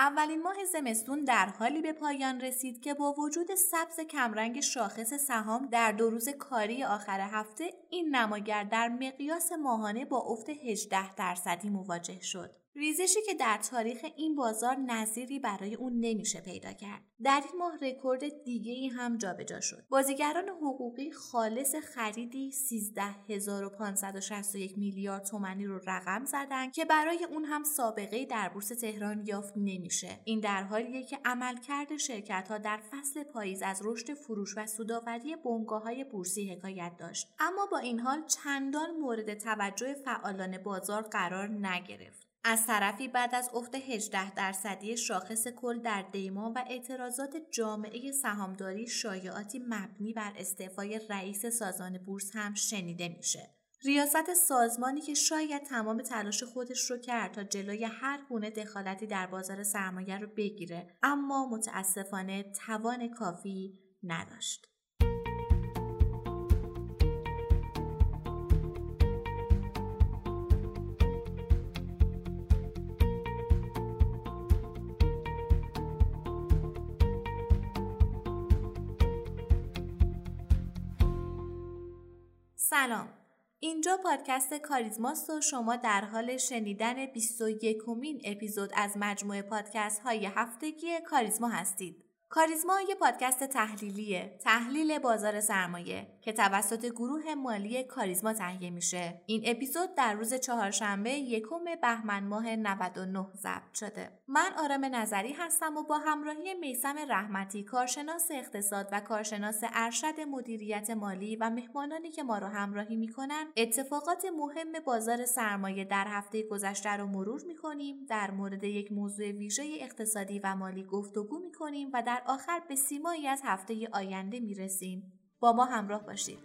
اولین ماه زمستون در حالی به پایان رسید که با وجود سبز کمرنگ شاخص سهام در دو روز کاری آخر هفته این نماگر در مقیاس ماهانه با افت 18 درصدی مواجه شد. ریزشی که در تاریخ این بازار نظیری برای اون نمیشه پیدا کرد. در این ماه رکورد دیگه ای هم جابجا شد. بازیگران حقوقی خالص خریدی 13561 میلیارد تومانی رو رقم زدن که برای اون هم سابقه در بورس تهران یافت نمیشه. این در حالیه که عملکرد شرکت ها در فصل پاییز از رشد فروش و سوداوری بنگاه های بورسی حکایت داشت. اما با این حال چندان مورد توجه فعالان بازار قرار نگرفت. از طرفی بعد از افت 18 درصدی شاخص کل در دیما و اعتراضات جامعه سهامداری شایعاتی مبنی بر استعفای رئیس سازمان بورس هم شنیده میشه. ریاست سازمانی که شاید تمام تلاش خودش رو کرد تا جلوی هر گونه دخالتی در بازار سرمایه رو بگیره اما متاسفانه توان کافی نداشت. سلام اینجا پادکست کاریزماست و شما در حال شنیدن 21 کمین اپیزود از مجموعه پادکست های هفتگی کاریزما هستید. کاریزما یه پادکست تحلیلیه. تحلیل بازار سرمایه که توسط گروه مالی کاریزما تهیه میشه. این اپیزود در روز چهارشنبه یکم بهمن ماه 99 ضبط شده. من آرام نظری هستم و با همراهی میسم رحمتی کارشناس اقتصاد و کارشناس ارشد مدیریت مالی و مهمانانی که ما رو همراهی می‌کنن اتفاقات مهم بازار سرمایه در هفته گذشته رو مرور می‌کنیم. در مورد یک موضوع ویژه اقتصادی و مالی گفتگو می‌کنیم و در آخر به سیمایی از هفته آینده می رسیم. با ما همراه باشید.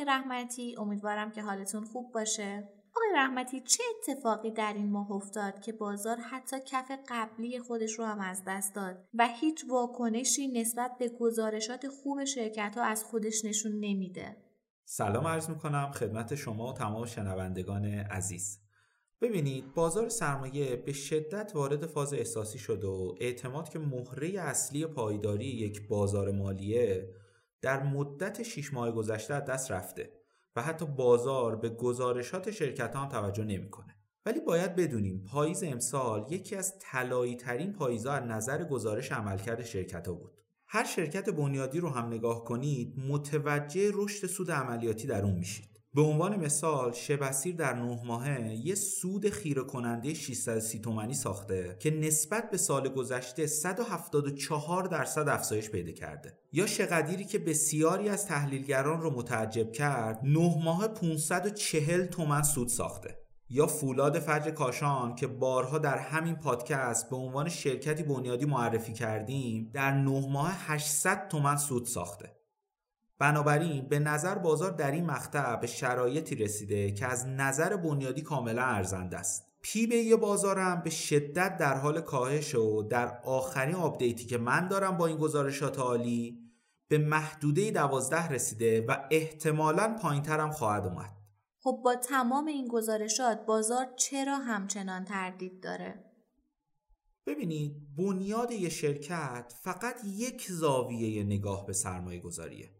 آقای رحمتی امیدوارم که حالتون خوب باشه. آقای رحمتی چه اتفاقی در این ماه افتاد که بازار حتی کف قبلی خودش رو هم از دست داد و هیچ واکنشی نسبت به گزارشات خوب شرکت ها از خودش نشون نمیده؟ سلام عرض می‌کنم خدمت شما و تمام شنوندگان عزیز. ببینید بازار سرمایه به شدت وارد فاز احساسی شد و اعتماد که مهره اصلی پایداری یک بازار مالیه در مدت 6 ماه گذشته از دست رفته و حتی بازار به گزارشات شرکت هم توجه نمی‌کنه. ولی باید بدونیم پاییز امسال یکی از طلایی ترین پاییزها از نظر گزارش عملکرد شرکت ها بود. هر شرکت بنیادی رو هم نگاه کنید متوجه رشد سود عملیاتی در اون میشید. به عنوان مثال شبسیر در نه ماهه یه سود خیره کننده 630 تومانی ساخته که نسبت به سال گذشته 174 درصد افزایش پیدا کرده. یا شقدیری که بسیاری از تحلیلگران رو متعجب کرد نه ماه 540 تومن سود ساخته. یا فولاد فجر کاشان که بارها در همین پادکست به عنوان شرکتی بنیادی معرفی کردیم در نه ماه 800 تومن سود ساخته. بنابراین به نظر بازار در این مقطع به شرایطی رسیده که از نظر بنیادی کاملا ارزنده است. P بر E بازارم به شدت در حال کاهش و در آخرین update ی که من دارم با این گزارشات عالی به محدوده دوازده رسیده و احتمالا پایینترم خواهد اومد. خب با تمام این گزارشات بازار چرا همچنان تردید داره؟ ببینید بنیاد یه شرکت فقط یک زاویه نگاه به سرمایه گذاریه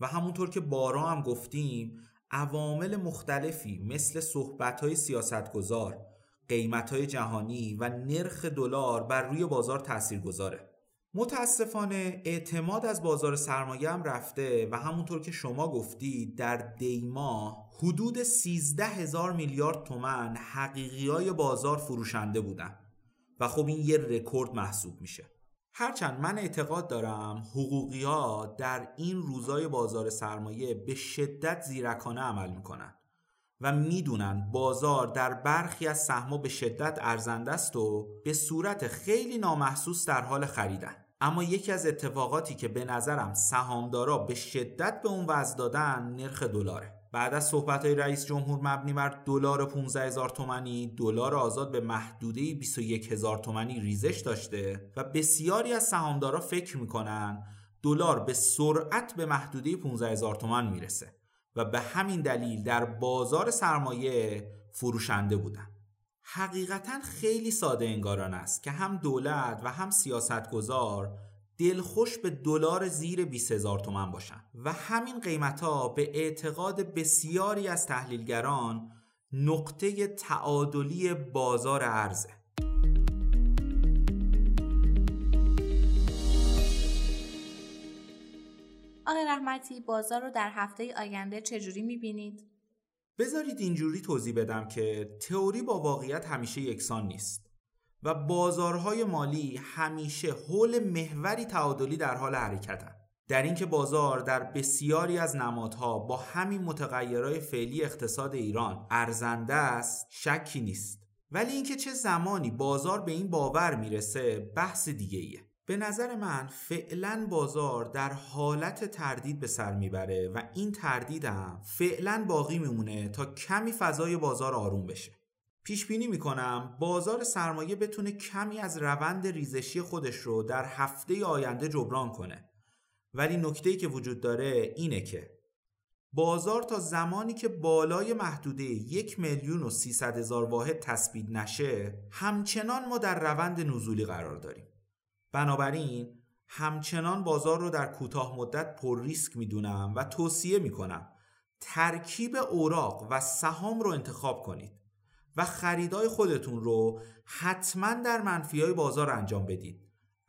و همونطور که بارا هم گفتیم عوامل مختلفی مثل صحبت سیاستگزار قیمت های جهانی و نرخ دلار بر روی بازار تأثیر گذاره متاسفانه اعتماد از بازار سرمایه هم رفته و همونطور که شما گفتید در دیما حدود 13 هزار میلیارد تومن حقیقی های بازار فروشنده بودن. و خب این یه رکورد محسوب میشه. هرچند من اعتقاد دارم حقوقی ها در این روزای بازار سرمایه به شدت زیرکانه عمل می‌کنن و می‌دونن بازار در برخی از سهم‌ها به شدت ارزنده است و به صورت خیلی نامحسوس در حال خریدن. اما یکی از اتفاقاتی که به نظرم سهامدارا به شدت به اون وضع دادن نرخ دلاره. بعد از صحبت های رئیس جمهور مبنی بر دلار 15 هزار تومنی دلار آزاد به محدوده 21 هزار تومنی ریزش داشته و بسیاری از سهامدارا فکر می‌کنن دلار به سرعت به محدوده 15 هزار تومن می‌رسه و به همین دلیل در بازار سرمایه فروشنده بودن. حقیقتا خیلی ساده انگاران است که هم دولت و هم سیاستگزار دلخوش به دلار زیر 20 هزار تومن باشن. و همین قیمت ها به اعتقاد بسیاری از تحلیلگران نقطه تعادلی بازار ارزه. آقای رحمتی بازار رو در هفته آینده چجوری می‌بینید؟ بذارید اینجوری توضیح بدم که تئوری با واقعیت همیشه یکسان نیست. و بازارهای مالی همیشه حول محوری تعادلی در حال حرکتن. در اینکه بازار در بسیاری از نمادها با همین متغیرهای فعلی اقتصاد ایران ارزنده است شکی نیست. ولی اینکه چه زمانی بازار به این باور می‌رسه بحث دیگه ایه. به نظر من فعلا بازار در حالت تردید به سر می‌بره و این تردید هم فعلا باقی میمونه تا کمی فضای بازار آروم بشه. پیش بینی می‌کنم بازار سرمایه بتونه کمی از روند ریزشی خودش رو در هفته آینده جبران کنه. ولی نکته که وجود داره اینه که بازار تا زمانی که بالای محدوده یک میلیون و سیصد هزار واحد تثبیت نشه همچنان ما در روند نزولی قرار داریم. بنابراین همچنان بازار رو در کوتاه مدت پر ریسک می‌دونم و توصیه می‌کنم ترکیب اوراق و سهام رو انتخاب کنید. و خریدای خودتون رو حتما در منفی های بازار انجام بدید.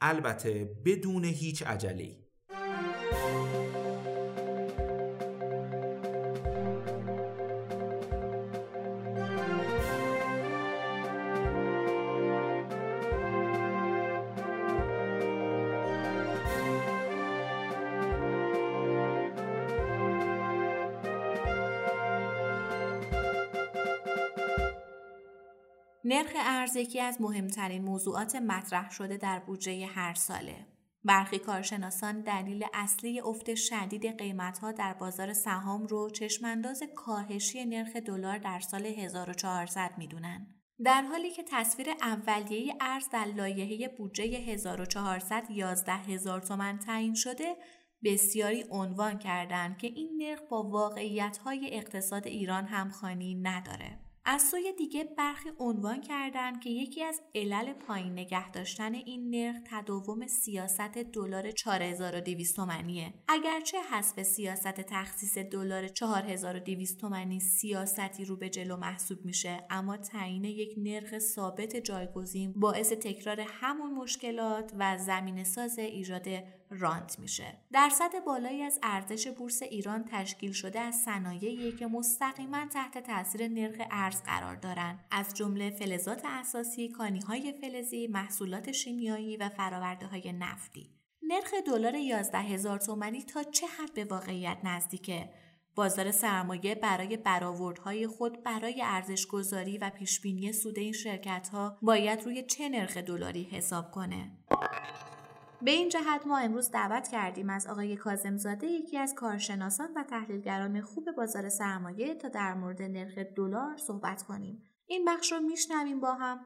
البته بدون هیچ عجله نرخ ارز یکی از مهمترین موضوعات مطرح شده در بودجه هر ساله. برخی کارشناسان دلیل اصلی افت شدید قیمتها در بازار سهام رو چشمانداز کاهشی نرخ دلار در سال 1400 می‌دونن. در حالی که تصویر اولیه ارز در لایحه بودجه 1400 11 هزار تومن تعیین شده بسیاری عنوان کردند که این نرخ با واقعیت‌های اقتصاد ایران همخوانی نداره. از سوی دیگه برخی عنوان کردند که یکی از علل پایین نگه داشتن این نرخ تداوم سیاست دلار 4200 تومانیه اگرچه حسب سیاست تخصیص دلار 4200 تومانی سیاستی رو به جلو محسوب میشه اما تعیین یک نرخ ثابت جایگزین باعث تکرار همون مشکلات و زمین ساز ایجاد رانت میشه. درصد بالایی از ارزش بورس ایران تشکیل شده از صنایعی که مستقیما تحت تاثیر نرخ ارز قرار دارند از جمله فلزات اساسی کانیهای فلزی محصولات شیمیایی و فراورده های نفتی. نرخ دلار 11 هزار تومانی تا چه حد به واقعیت نزدیکه؟ بازار سرمایه برای برآوردهای خود برای ارزش گذاری و پیشبینی سود این شرکت ها باید روی چه نرخ دلاری حساب کنه؟ به این جهت ما امروز دعوت کردیم از آقای کازمزاده یکی از کارشناسان و تحلیلگران خوب بازار سرمایه تا در مورد نرخ دلار صحبت کنیم. این بخش رو میشنویم با هم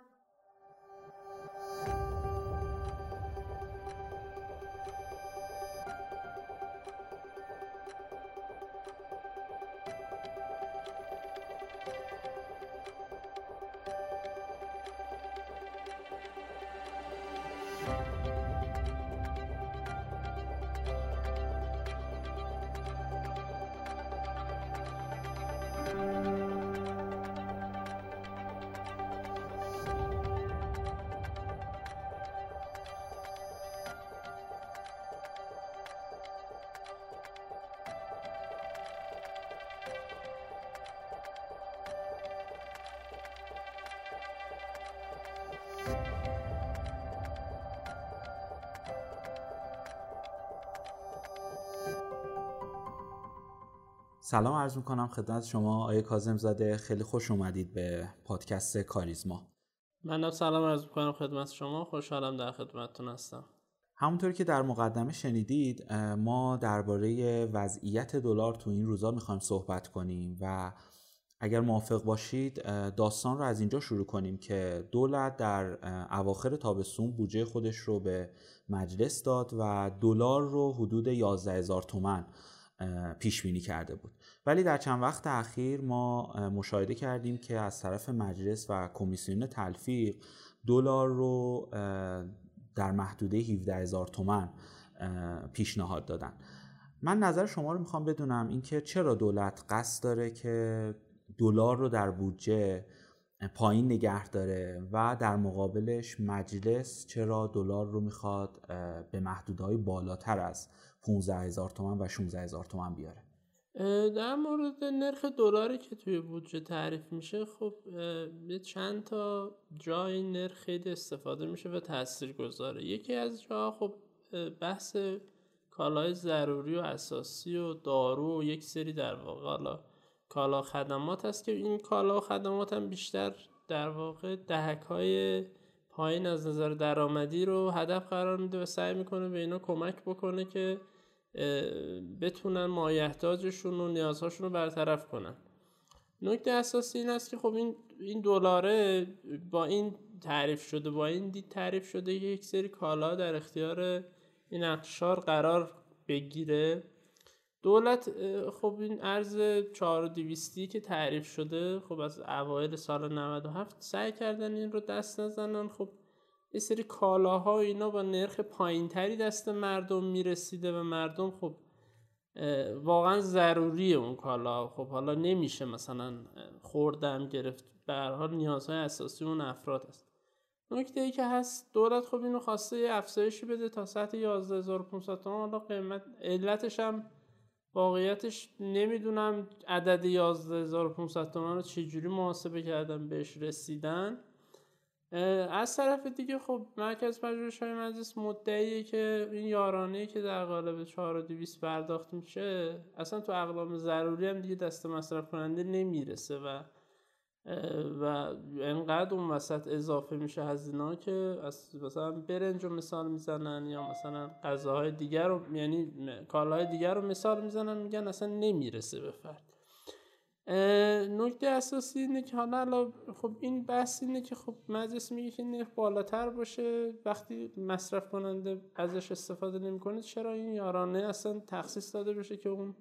سلام عرض می‌کنم خدمت شما. آیه کازم زاده خیلی خوش اومدید به پادکست کاریزما. من سلام عرض می‌کنم خدمت شما. خوشحالم در خدمتتون هستم. همونطوری که در مقدمه شنیدید ما درباره وضعیت دلار تو این روزا می‌خوایم صحبت کنیم و اگر موافق باشید داستان رو از اینجا شروع کنیم که دولت در اواخر تابستون بودجه خودش رو به مجلس داد و دلار رو حدود 11 هزار تومن پیش بینی کرده بود. ولی در چند وقت اخیر ما مشاهده کردیم که از طرف مجلس و کمیسیون تلفیق دلار رو در محدوده 17 هزار تومن پیشنهاد دادن. من نظر شما رو می‌خوام بدونم اینکه چرا دولت قصد داره که دلار رو در بودجه پایین نگه داره و در مقابلش مجلس چرا دلار رو می‌خواد به محدودهای بالاتر از 15 هزار تومن و 16 هزار تومن بیاره. در مورد نرخ دلاری که توی بودجه تعریف میشه خب یه چند تا جا این نرخ استفاده میشه و تاثیر گذاره یکی از جا خب بحث کالای ضروری و اساسی و دارو و یک سری در واقع کالا خدمات هست که این کالا و خدمات هم بیشتر در واقع دهک های پایین از نظر درآمدی رو هدف قرار میده و سعی می‌کنه به اینا کمک بکنه که بتونن مایحتاجشون و نیازهاشون رو برطرف کنن. نکته اساسی این است که خب این این دلاره با این تعریف شده با این دید تعریف شده یک سری کالا در اختیار این اقشار قرار بگیره. دولت خب این ارز 4200 که تعریف شده خب از اوایل سال 97 سعی کردن این رو دست نزنن. خب یه سری کالاها اینا با نرخ پایینتری دست مردم می‌رسیده و مردم خب واقعا ضروریه اون کالا خب حالا نمیشه مثلا خوردم گرفت. به حال نیازهای اساسی اون افراد است. نکته ای که هست دولت خب اینو خواسته یه افزایشی بده تا سطح 11500 تومان. حالا قیمت علتش هم واقعیتش نمی‌دونم عدد 11500 تومان رو چجوری محاسبه کردن بهش رسیدن. از طرف دیگه خب مرکز پژوهش های مجلس مدعیه که این یارانه که در قالب 4200 پرداخت میشه اصلا تو اقلام ضروری هم دیگه دست مصرف کننده نمی‌رسه و و انقدر اون وسط اضافه میشه هزینه که از مثلا برنج رو مثال می‌زنن یا مثلا غذاهای دیگر رو یعنی کالاهای دیگر رو مثال می‌زنن میگن اصلا نمی‌رسه به فرد. نکته اساسی اینه که حالا خب این بحث اینه که خب مجلس میگه که نرخ بالاتر باشه. وقتی مصرف کننده ازش استفاده نمی‌کنه چرا این یارانه اصلا تخصیص داده بشه که اون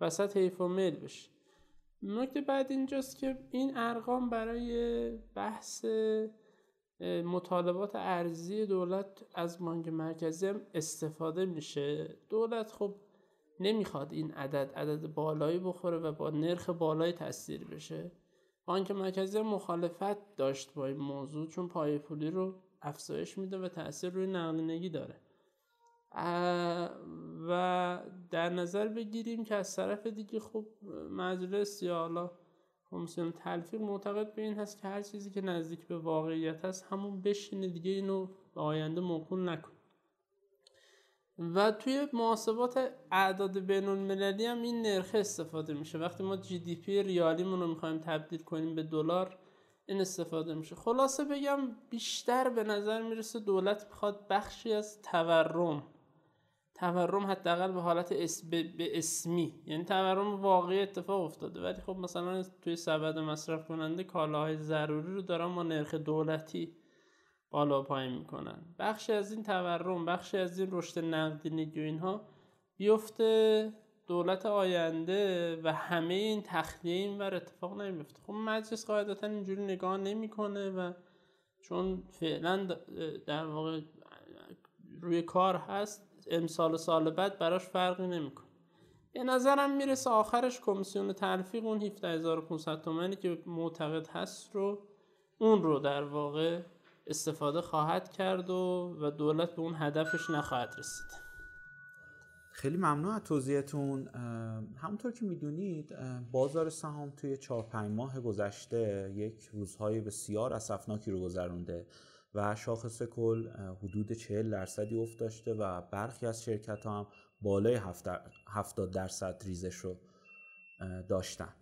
وسط حیف و میل بشه؟ نکته بعد اینجاست که این ارقام برای بحث مطالبات ارزی دولت از بانک مرکزی هم استفاده میشه. دولت خب نمی‌خواد این عدد عدد بالایی بخوره و با نرخ بالایی تاثیر بشه. بانک مرکزی مخالفت داشت با این موضوع چون پای پولی رو افزایش میده و تاثیر روی نقدینگی داره. و در نظر بگیریم که از طرف دیگه خب مجلس یا حالا کمیسیون تلفیق معتقد به این هست که هر چیزی که نزدیک به واقعیت هست همون بشینه دیگه اینو به آینده موکول نکن و توی محاسبات اعداد بین المللی هم این نرخ استفاده میشه. وقتی ما جی دی پی ریالیمون رو می‌خوایم تبدیل کنیم به دلار این استفاده میشه. خلاصه بگم بیشتر به نظر می‌رسه دولت می‌خواد بخشی از تورم. تورم حداقل به حالت اس به اسمی. یعنی تورم واقعی اتفاق افتاده. ولی خب مثلا توی سبد مصرف کننده کالاهای ضروری رو دارن با نرخ دولتی بالا پایین می‌کنن. بخشی از این تورم بخشی از این رشد نقدینگی و اینها بیفته دولت آینده و همه این تخلیه این ور اتفاق نمیفته خب مجلس قاعدتا اینجوری نگاه نمی‌کنه و چون فعلا در واقع روی کار هست امسال سال بعد براش فرقی نمی‌کنه. به نظرم می‌رسه آخرش کمیسیون تلفیق اون 17500 تومنی که معتقد هست رو اون رو در واقع استفاده خواهد کرد و, و دولت به اون هدفش نخواهد رسید. خیلی ممنون از توضیحتون. همونطور که می‌دونید بازار سهام توی 4 5 ماه گذشته یک روزهای بسیار اسفناکی رو گذرونده و شاخص کل حدود 40 درصدی افت داشته و برخی از شرکت ها هم بالای 70 درصد ریزش رو داشتن.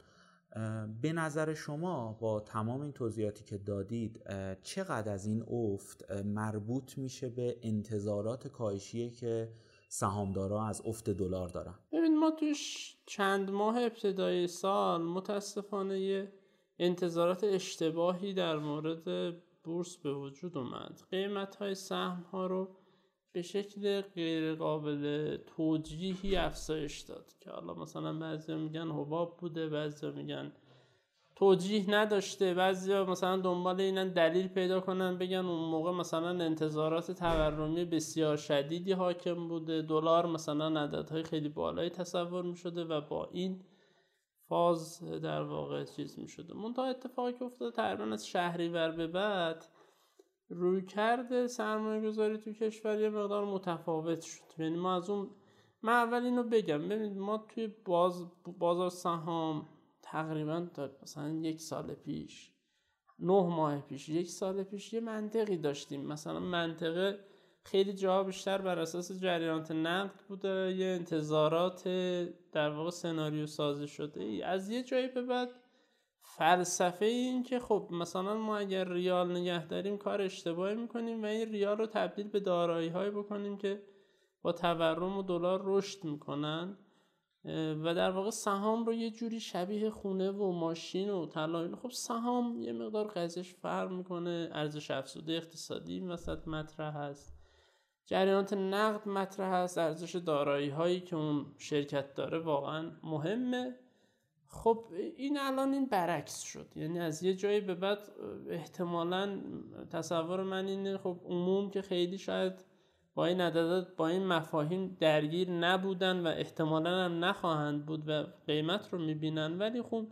به نظر شما با تمام این توضیحاتی که دادید چقدر از این افت مربوط میشه به انتظارات کاهشی که سهامدارا از افت دلار دارن؟ ببین ما توش چند ماه ابتدای سال متاسفانه یه انتظارات اشتباهی در مورد بورس به وجود اومد. قیمت های سهم ها رو به شکل غیر قابل توجیهی افزایش داد که حالا مثلا بعضی میگن حباب بوده بعضی میگن توجیه نداشته بعضی مثلا دنبال اینن دلیل پیدا کنن بگن اون موقع مثلا انتظارات تورمی بسیار شدیدی حاکم بوده دلار مثلا عددهای خیلی بالایی تصور می شده و با این فاز در واقع چیز می شده منتها اتفاقی که افتاده تقریبا از شهریور به بعد روی کرده سرمایه گذاری تو کشور یه مقدار متفاوت شد. یعنی ما از اون من اول اینو بگم. ببینید ما توی باز بازار سهام تقریبا تا مثلا یک سال پیش نه ماه پیش یک سال پیش یه منطقی داشتیم. مثلا منطقه خیلی جا بیشتر بر اساس جریانات نقد بوده. یه انتظارات در واقع سناریو سازی شده. از یه جایی به بعد فلسفه این که خب مثلا ما اگر ریال نگه داریم کار اشتباهی می‌کنیم و این ریال رو تبدیل به دارایی های بکنیم که با تورم و دلار رشد می‌کنن و در واقع سهام رو یه جوری شبیه خونه و ماشین و طلا خب سهام یه مقدار قضیهش فرق می‌کنه ارزش افزوده اقتصادی این وسط مطرح هست. جریانات نقد مطرح هست ارزش دارایی هایی که اون شرکت داره واقعا مهمه. خب این الان این برعکس شد. یعنی از یه جایی به بعد احتمالا تصور من اینه خب عموم که خیلی شاید با این عددات با این مفاهیم درگیر نبودن و احتمالا هم نخواهند بود و قیمت رو می‌بینن. ولی خب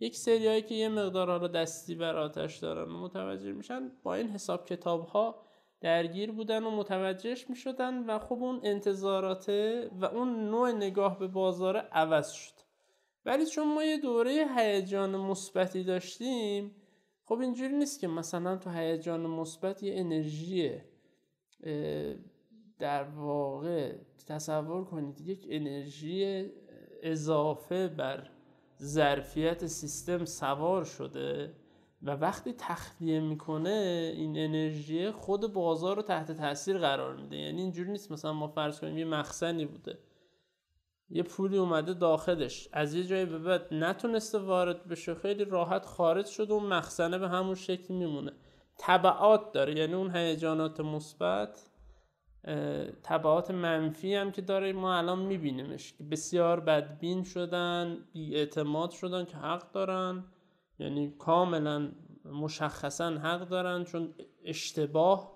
یک سریایی که یه مقدار رو دستی بر آتش دارن و متوجه میشن با این حساب کتاب ها درگیر بودن و متوجهش می‌شدن و خب اون انتظاراته و اون نوع نگاه به بازار عوض شد. ولی چون ما یه دوره هیجان مثبتی داشتیم خب اینجوری نیست که مثلا تو هیجان مثبت یه انرژی در واقع تصور کنید یک انرژی اضافه بر ظرفیت سیستم سوار شده و وقتی تخلیه می‌کنه این انرژی خود بازار رو تحت تاثیر قرار میده. یعنی اینجوری نیست مثلا ما فرض کنیم یه مخزنی بوده. یه پولی اومده داخلش. از یه جایی به بعد نتونسته وارد بشه. خیلی راحت خارج شده اون مخزنه به همون شکل میمونه. طبعات داره. یعنی اون هیجانات مثبت طبعات منفی هم که داره. ما الان میبینیمش که بسیار بدبین شدن اعتماد شدن که حق دارن. یعنی کاملا مشخصا حق دارن. چون اشتباه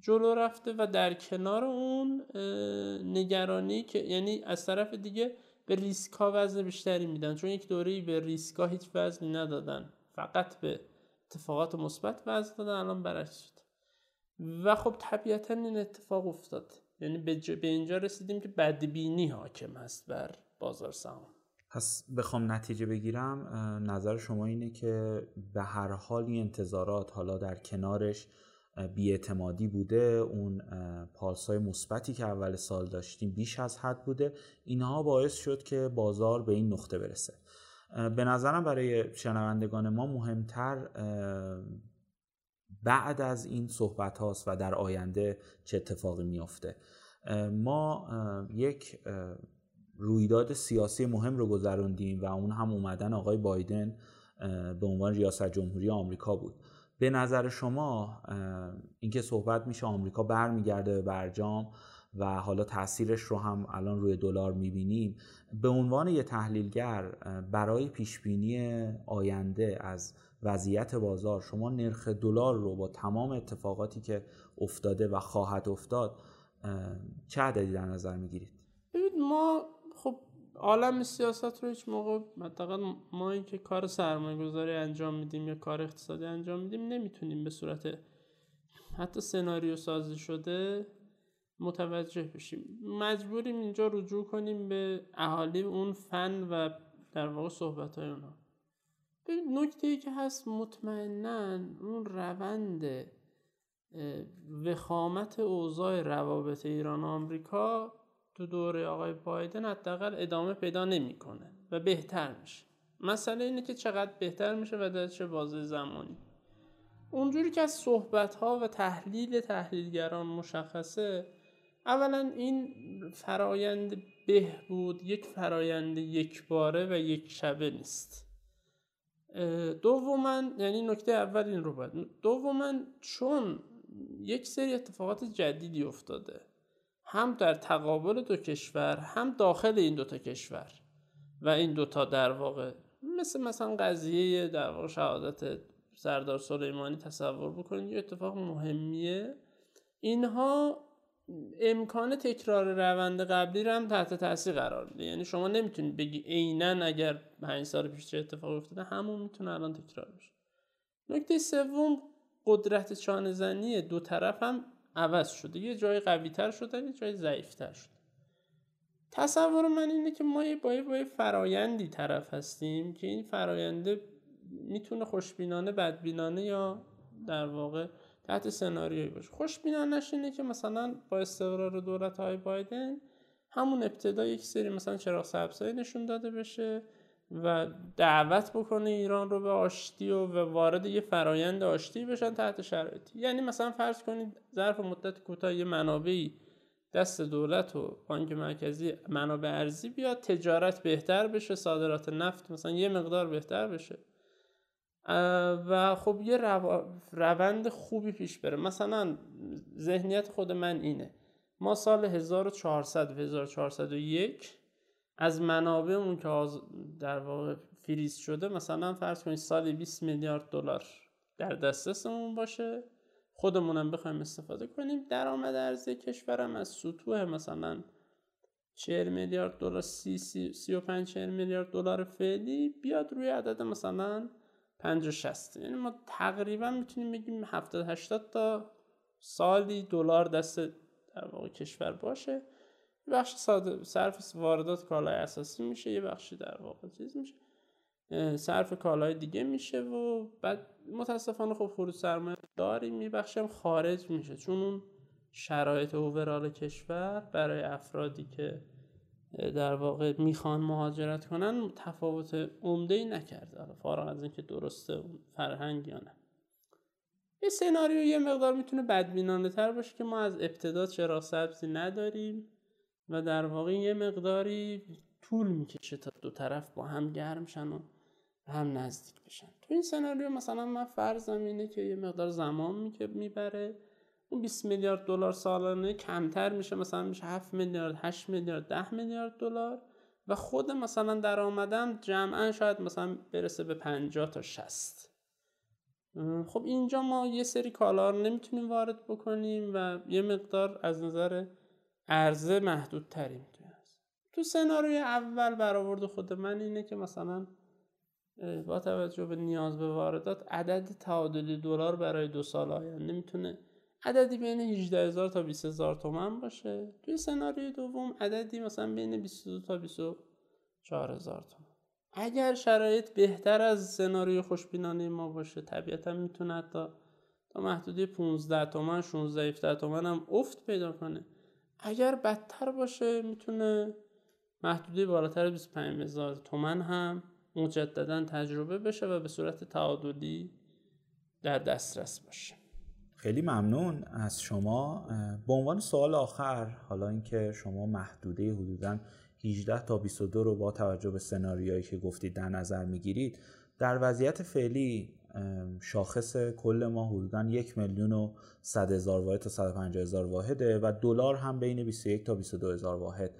جلو رفته و در کنار اون نگرانی که یعنی از طرف دیگه به ریسک ها وزن بیشتری میدن. چون یک دوره به ریسک ها هیچ وزنی ندادن. فقط به اتفاقات مثبت وزن دادن. الان برعکس شد و خب طبیعتا این اتفاق افتاد. یعنی به, به اینجا رسیدیم که بدبینی حاکم هست بر بازار سهام. پس بخوام نتیجه بگیرم. نظر شما اینه که به هر حال این انتظارات حالا در کنارش بیاعتمادی بوده اون پالسای مثبتی که اول سال داشتیم بیش از حد بوده اینها باعث شد که بازار به این نقطه برسه. به نظرم برای شنوندگان ما مهمتر بعد از این صحبت هاست و در آینده چه اتفاقی میافته. ما یک رویداد سیاسی مهم رو گذروندیم و اون هم اومدن آقای بایدن به عنوان ریاست جمهوری آمریکا بود. به نظر شما اینکه صحبت میشه آمریکا برمیگرده به برجام و حالا تاثیرش رو هم الان روی دلار می‌بینیم به عنوان یه تحلیلگر برای پیشبینی آینده از وضعیت بازار شما نرخ دلار رو با تمام اتفاقاتی که افتاده و خواهد افتاد چه عددی در نظر می‌گیرید؟ ما عالم سیاست رو هیچ موقع مثلا ما این که کار سرمایه گذاری انجام میدیم یا کار اقتصادی انجام میدیم نمی‌تونیم به صورت حتی سناریو سازی شده متوجه بشیم. مجبوریم اینجا رجوع کنیم به اهالی اون فن و در واقع صحبت های اونا نکته ای که هست مطمئنا اون روند وخامت اوضاع روابط ایران و آمریکا تو دوره آقای بایدن حداقل ادامه پیدا نمی‌کنه و بهتر میشه. مسئله اینه که چقدر بهتر میشه و در چه بازه زمانی. اونجوری که از صحبت ها و تحلیل تحلیلگران مشخصه اولا این فرایند بهبود یک فرایند یک باره و یک شبه نیست. دوما یعنی نکته اول این رو باید دوما چون یک سری اتفاقات جدیدی افتاده. هم در تقابل دو کشور هم داخل این دوتا کشور. و این دوتا در واقع مثل مثلا قضیه در واقع شهادت سردار سلیمانی تصور بکنید یه اتفاق مهمیه. اینها امکان تکرار روند قبلی رو هم تحت تاثیر قرار میده. یعنی شما نمی‌تونید بگی عینا اگر پنج سال پیش چه اتفاقی افتاده همون می‌تونه الان تکرار بشه. نکته سوم قدرت چانه دو طرف هم عوض شده. یه جای قوی تر شده یه جای ضعیف تر شده. تصور من اینه که ما با یه فرایندی طرف هستیم که این فراینده می‌تونه خوشبینانه بدبینانه یا در واقع تحت سناریویی باشه. خوشبینانش اینه که مثلا با استقرار دولت های بایدن همون ابتدا یک سری مثلا چراغ سبزایی نشون داده بشه. و دعوت بکنه ایران رو به آشتی و, و وارد یه فرایند آشتی بشن تحت شرایطی. یعنی مثلا فرض کنید ظرف مدت کوتاه یه منابعی دست دولت و بانک مرکزی منابع ارزی بیاد تجارت بهتر بشه صادرات نفت مثلا یه مقدار بهتر بشه. و خب یه روند خوبی پیش بره. مثلا ذهنیت خود من اینه. ما سال 1400 و 1401 از منابعمون که در واقع فریز شده مثلا فرض کنید سال 20 میلیارد دلار در دسترسمون باشه. خودمونم بخوایم استفاده کنیم. درآمد ارزی کشورم از سطوح مثلا 40 میلیارد دلار 30 35 40 میلیارد دلار فعلی بیاد روی عدد مثلا 50 60 یعنی ما تقریبا می‌تونیم بگیم 70 80 تا سالی دلار دست در واقع کشور باشه. بخش صرف واردات کالای اساسی میشه یه بخشی در واقع چیز میشه. صرف کالای دیگه میشه و بعد متاسفانه خب فرود سرمایه داریم یه خارج میشه. چون اون شرایط اوورال کشور برای افرادی که در واقع می‌خوان مهاجرت کنن تفاوت عمده ای حالا فارغ از اینکه درسته فرهنگ یا نه. یه سناریو یه مقدار می‌تونه بدبینانه تر باشه که ما از ابتدا چرا سبزی نداریم. و در واقع یه مقداری طول می‌کشه تا دو طرف با هم گرم شن و هم نزدیک بشن. تو این سناریو مثلا من فرضم اینه که یه مقدار زمان می‌بره. اون 20 میلیارد دلار سالانه کمتر میشه مثلا میشه 7 میلیارد 8 میلیارد 10 میلیارد دلار و خود مثلا درآمدم جمعا شاید مثلا برسه به 50 تا 60 خب اینجا ما یه سری کالا نمی‌تونیم وارد بکنیم و یه مقدار از نظر عرضه محدود تریم تو سناریوی اول برآورد خود من اینه که مثلا با توجه به نیاز به واردات عدد تعادلی دلار برای دو سال آینده می‌تونه عددی بین 18 هزار تا 20 هزار تومن باشه. توی سناریوی دوم عددی مثلا بین 22 تا 24 هزار تومن. اگر شرایط بهتر از سناریوی خوشبینانه ما باشه طبیعتا می‌تونه حتی تا محدوده 15 تومن 16 17 تومن هم افت پیدا کنه. اگر بدتر باشه می‌تونه محدوده بالاتر 25 هزار تومن هم مجددا تجربه بشه و به صورت تعادلی در دسترس باشه. خیلی ممنون از شما. به عنوان سوال آخر حالا اینکه شما محدوده حدودا 18 تا 22 رو با توجه به سناریوهایی که گفتید در نظر می‌گیرید در وضعیت فعلی شاخص کل ما حدودا یک میلیون و صد هزار واحد تا 150 هزار واحده و دلار هم بین 21 تا 22 هزار واحد.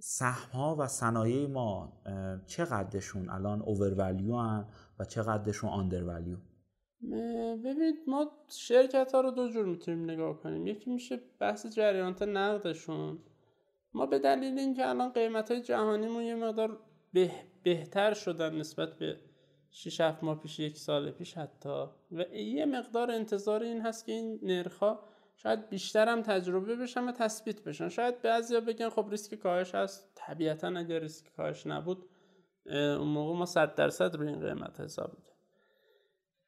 سهم ها و صنایع ما چقدرشون الان اوورولیو هن و چقدرشون آندرولیو ببینید ما شرکت ها رو دو جور می‌تونیم نگاه کنیم. یکی میشه بحث جریانات نقدشون. ما به دلیل اینکه الان قیمت های جهانیمون یه مقدار به بهتر شدن نسبت به 6 7 ماه پیش یک سال پیش حتی. و یه مقدار انتظار این هست که این نرخ شاید بیشتر هم تجربه بشن و تثبیت بشن. شاید بعضیا بگن خب ریسک کاهش هست. طبیعتا اگر ریسک کاهش نبود اون موقع ما 100 درصد روی این قیمت حساب می‌کنیم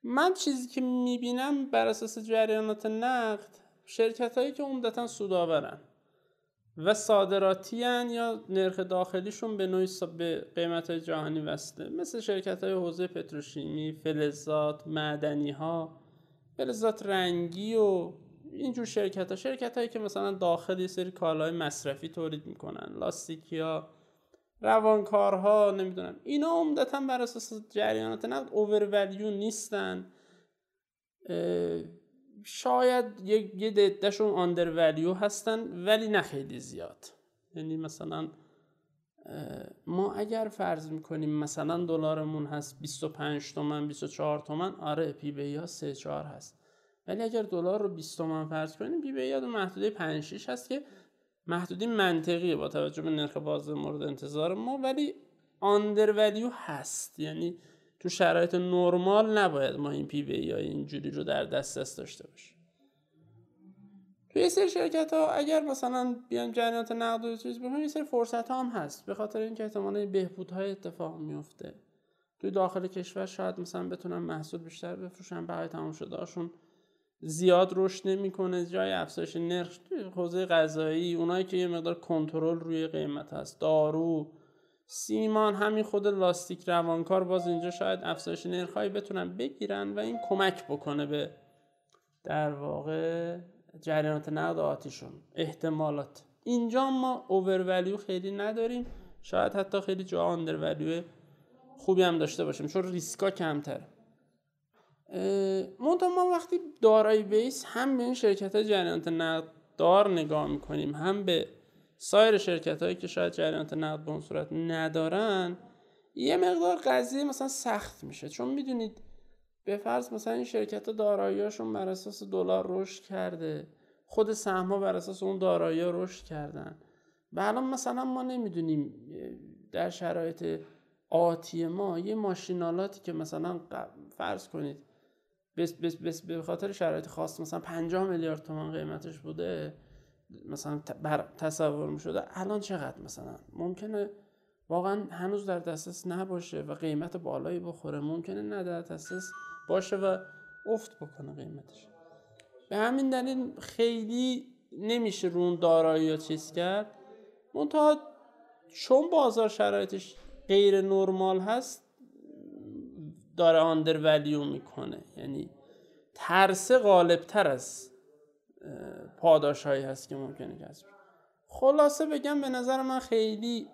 من چیزی که می‌بینم بر اساس جریانات نقد شرکت هایی که عمدتا سودآورن. و صادراتی یا نرخ داخلیشون به نوعی به قیمت جهانی وصله مثل شرکت های حوزه پتروشیمی، فلزات، معدنی ها فلزات رنگی و اینجور شرکت ها شرکت هایی که مثلا داخل یه سری کالای مصرفی تولید می‌کنن. لاستیکی ها روانکارها نمی‌دونم. اینا عمدتا بر اساس جریانات نقد اوورولیو نیستن. شاید یه دهشون آندر هستن ولی نه خیلی زیاد. یعنی مثلا ما اگر فرض می‌کنیم مثلا دلارمون هست 25 تومن 24 تومن آره پی بی ها 3 4 هست. ولی اگر دلار رو 20 تومن فرض کنیم پی بی ها محدوده 5 6 هست که محدودی منطقیه با توجه به نرخ باز مورد انتظار ما ولی آندر هست. یعنی تو شرایط نرمال نباید ما این پی یا اینجوری رو در دسترس داشته باشیم. توی یه سری شرکت ها اگر مثلا بیان جریانات نقد و چیز بکنیم یه سری فرصت ها هم هست. به خاطر اینکه احتمالاً بهبودهای اتفاق میفته توی داخل کشور شاید مثلا بتونن محصول بیشتر بفروشن برای تمام شدهشون زیاد رشد نمی‌کنه جای افزایش نرخ توی حوزه غذایی اونایی که یه مقدار کنترل روی قیمت هست دارو سیمان همین خود لاستیک روانکار باز اینجا شاید افزایش نرخهایی بتونن بگیرن و این کمک بکنه به در واقع جریانات نقد آتیشون. احتمالات. اینجا ما اوور خیلی نداریم. شاید حتی خیلی جا آندر خوبی هم داشته باشیم چون ریسکا کمتره. منتها ما وقتی دارایی بیس هم به این شرکت جریانات نقد دار نگاه می‌کنیم هم به سایر شرکت هایی که شاید جریانات نقد به اون صورت ندارن یه مقدار قضیه مثلا سخت میشه. چون می‌دونید به فرض مثلا این شرکت ها داراییاشون بر اساس دلار رشد کرده. خود سهم ها بر اساس اون دارایی رشد کردن. و الان مثلا ما نمی‌دونیم در شرایط آتی ما یه ماشینالاتی که مثلا فرض کنید به خاطر شرایط خاص مثلا 50 میلیارد تومان قیمتش بوده مثلا تصور می شده الان چقدر مثلا؟ ممکنه واقعا هنوز در دسترس نباشه و قیمت بالایی بخوره. ممکنه نه در دسترس باشه و افت بکنه قیمتش. به همین دلیل خیلی نمیشه رون دارایی یا چیز کرد. منتها چون بازار شرایطش غیر نرمال هست داره آندر ولیو می‌کنه. یعنی ترسه غالب تر از پاداش هایی هست که ممکنه کسب خلاصه بگم به نظر من خیلی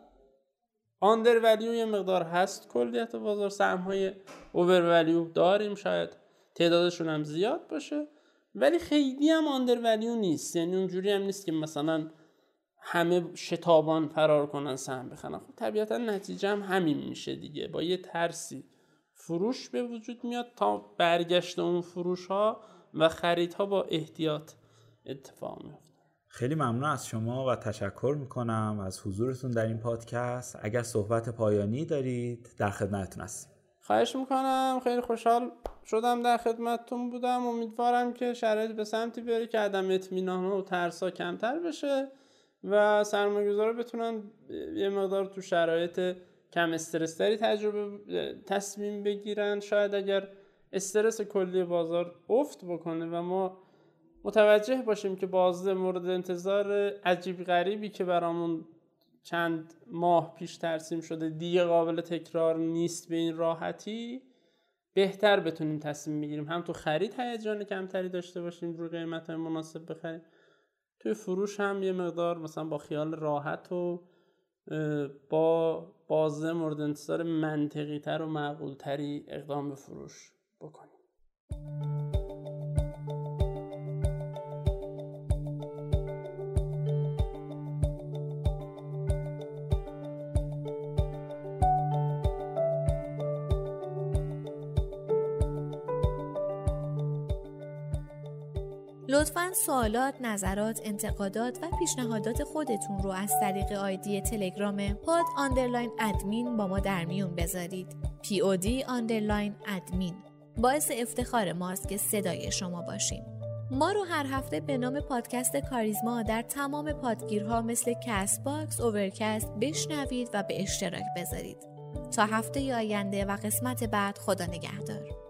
آندر ولیو یه مقدار هست کلیت بازار. سهم های اوور ولیو داریم شاید تعدادشون هم زیاد باشه ولی خیلی هم آندر ولیو نیست. یعنی اونجوری هم نیست که مثلا همه شتابان فرار کنن سهم بخرن. خب طبیعتا نتیجه هم همین میشه دیگه. با یه ترسی فروش به وجود میاد تا برگشت اون فروش ها و خریدها با احتیاط اتفاق میفته خیلی ممنون از شما و تشکر می‌کنم از حضورتون در این پادکست. اگر صحبت پایانی دارید در خدمتتون هستیم. خواهش می‌کنم. خیلی خوشحال شدم در خدمتتون بودم. امیدوارم که شرایط به سمتی بره که عدم اطمینان و ترسا کمتر بشه و سرمایه‌گذارا بتونن یه مقدار تو شرایط کم استرستری تجربه تصمیم بگیرن. شاید اگر استرس کلی بازار افت بکنه و ما متوجه باشیم که باز مورد انتظار عجیب غریبی که برامون چند ماه پیش ترسیم شده دیگه قابل تکرار نیست به این راحتی بهتر بتونیم تصمیم بگیریم. هم تو خرید هیجان کمتری داشته باشیم رو قیمت های مناسب بخریم. توی فروش هم یه مقدار مثلا با خیال راحت و با بازه مورد انتظار منطقی تر و معقول تری اقدام به فروش بکنیم. سوالات، نظرات، انتقادات و پیشنهادات خودتون رو از طریق ID تلگرام pod underline admin با ما در میون بذارید. POD underline admin باعث افتخار ماست که صدای شما باشیم. ما رو هر هفته به نام پادکست کاریزما در تمام پادگیرها مثل Castbox، Overcast بشنوید و به اشتراک بذارید. تا هفته آینده و قسمت بعد خدا نگهدار.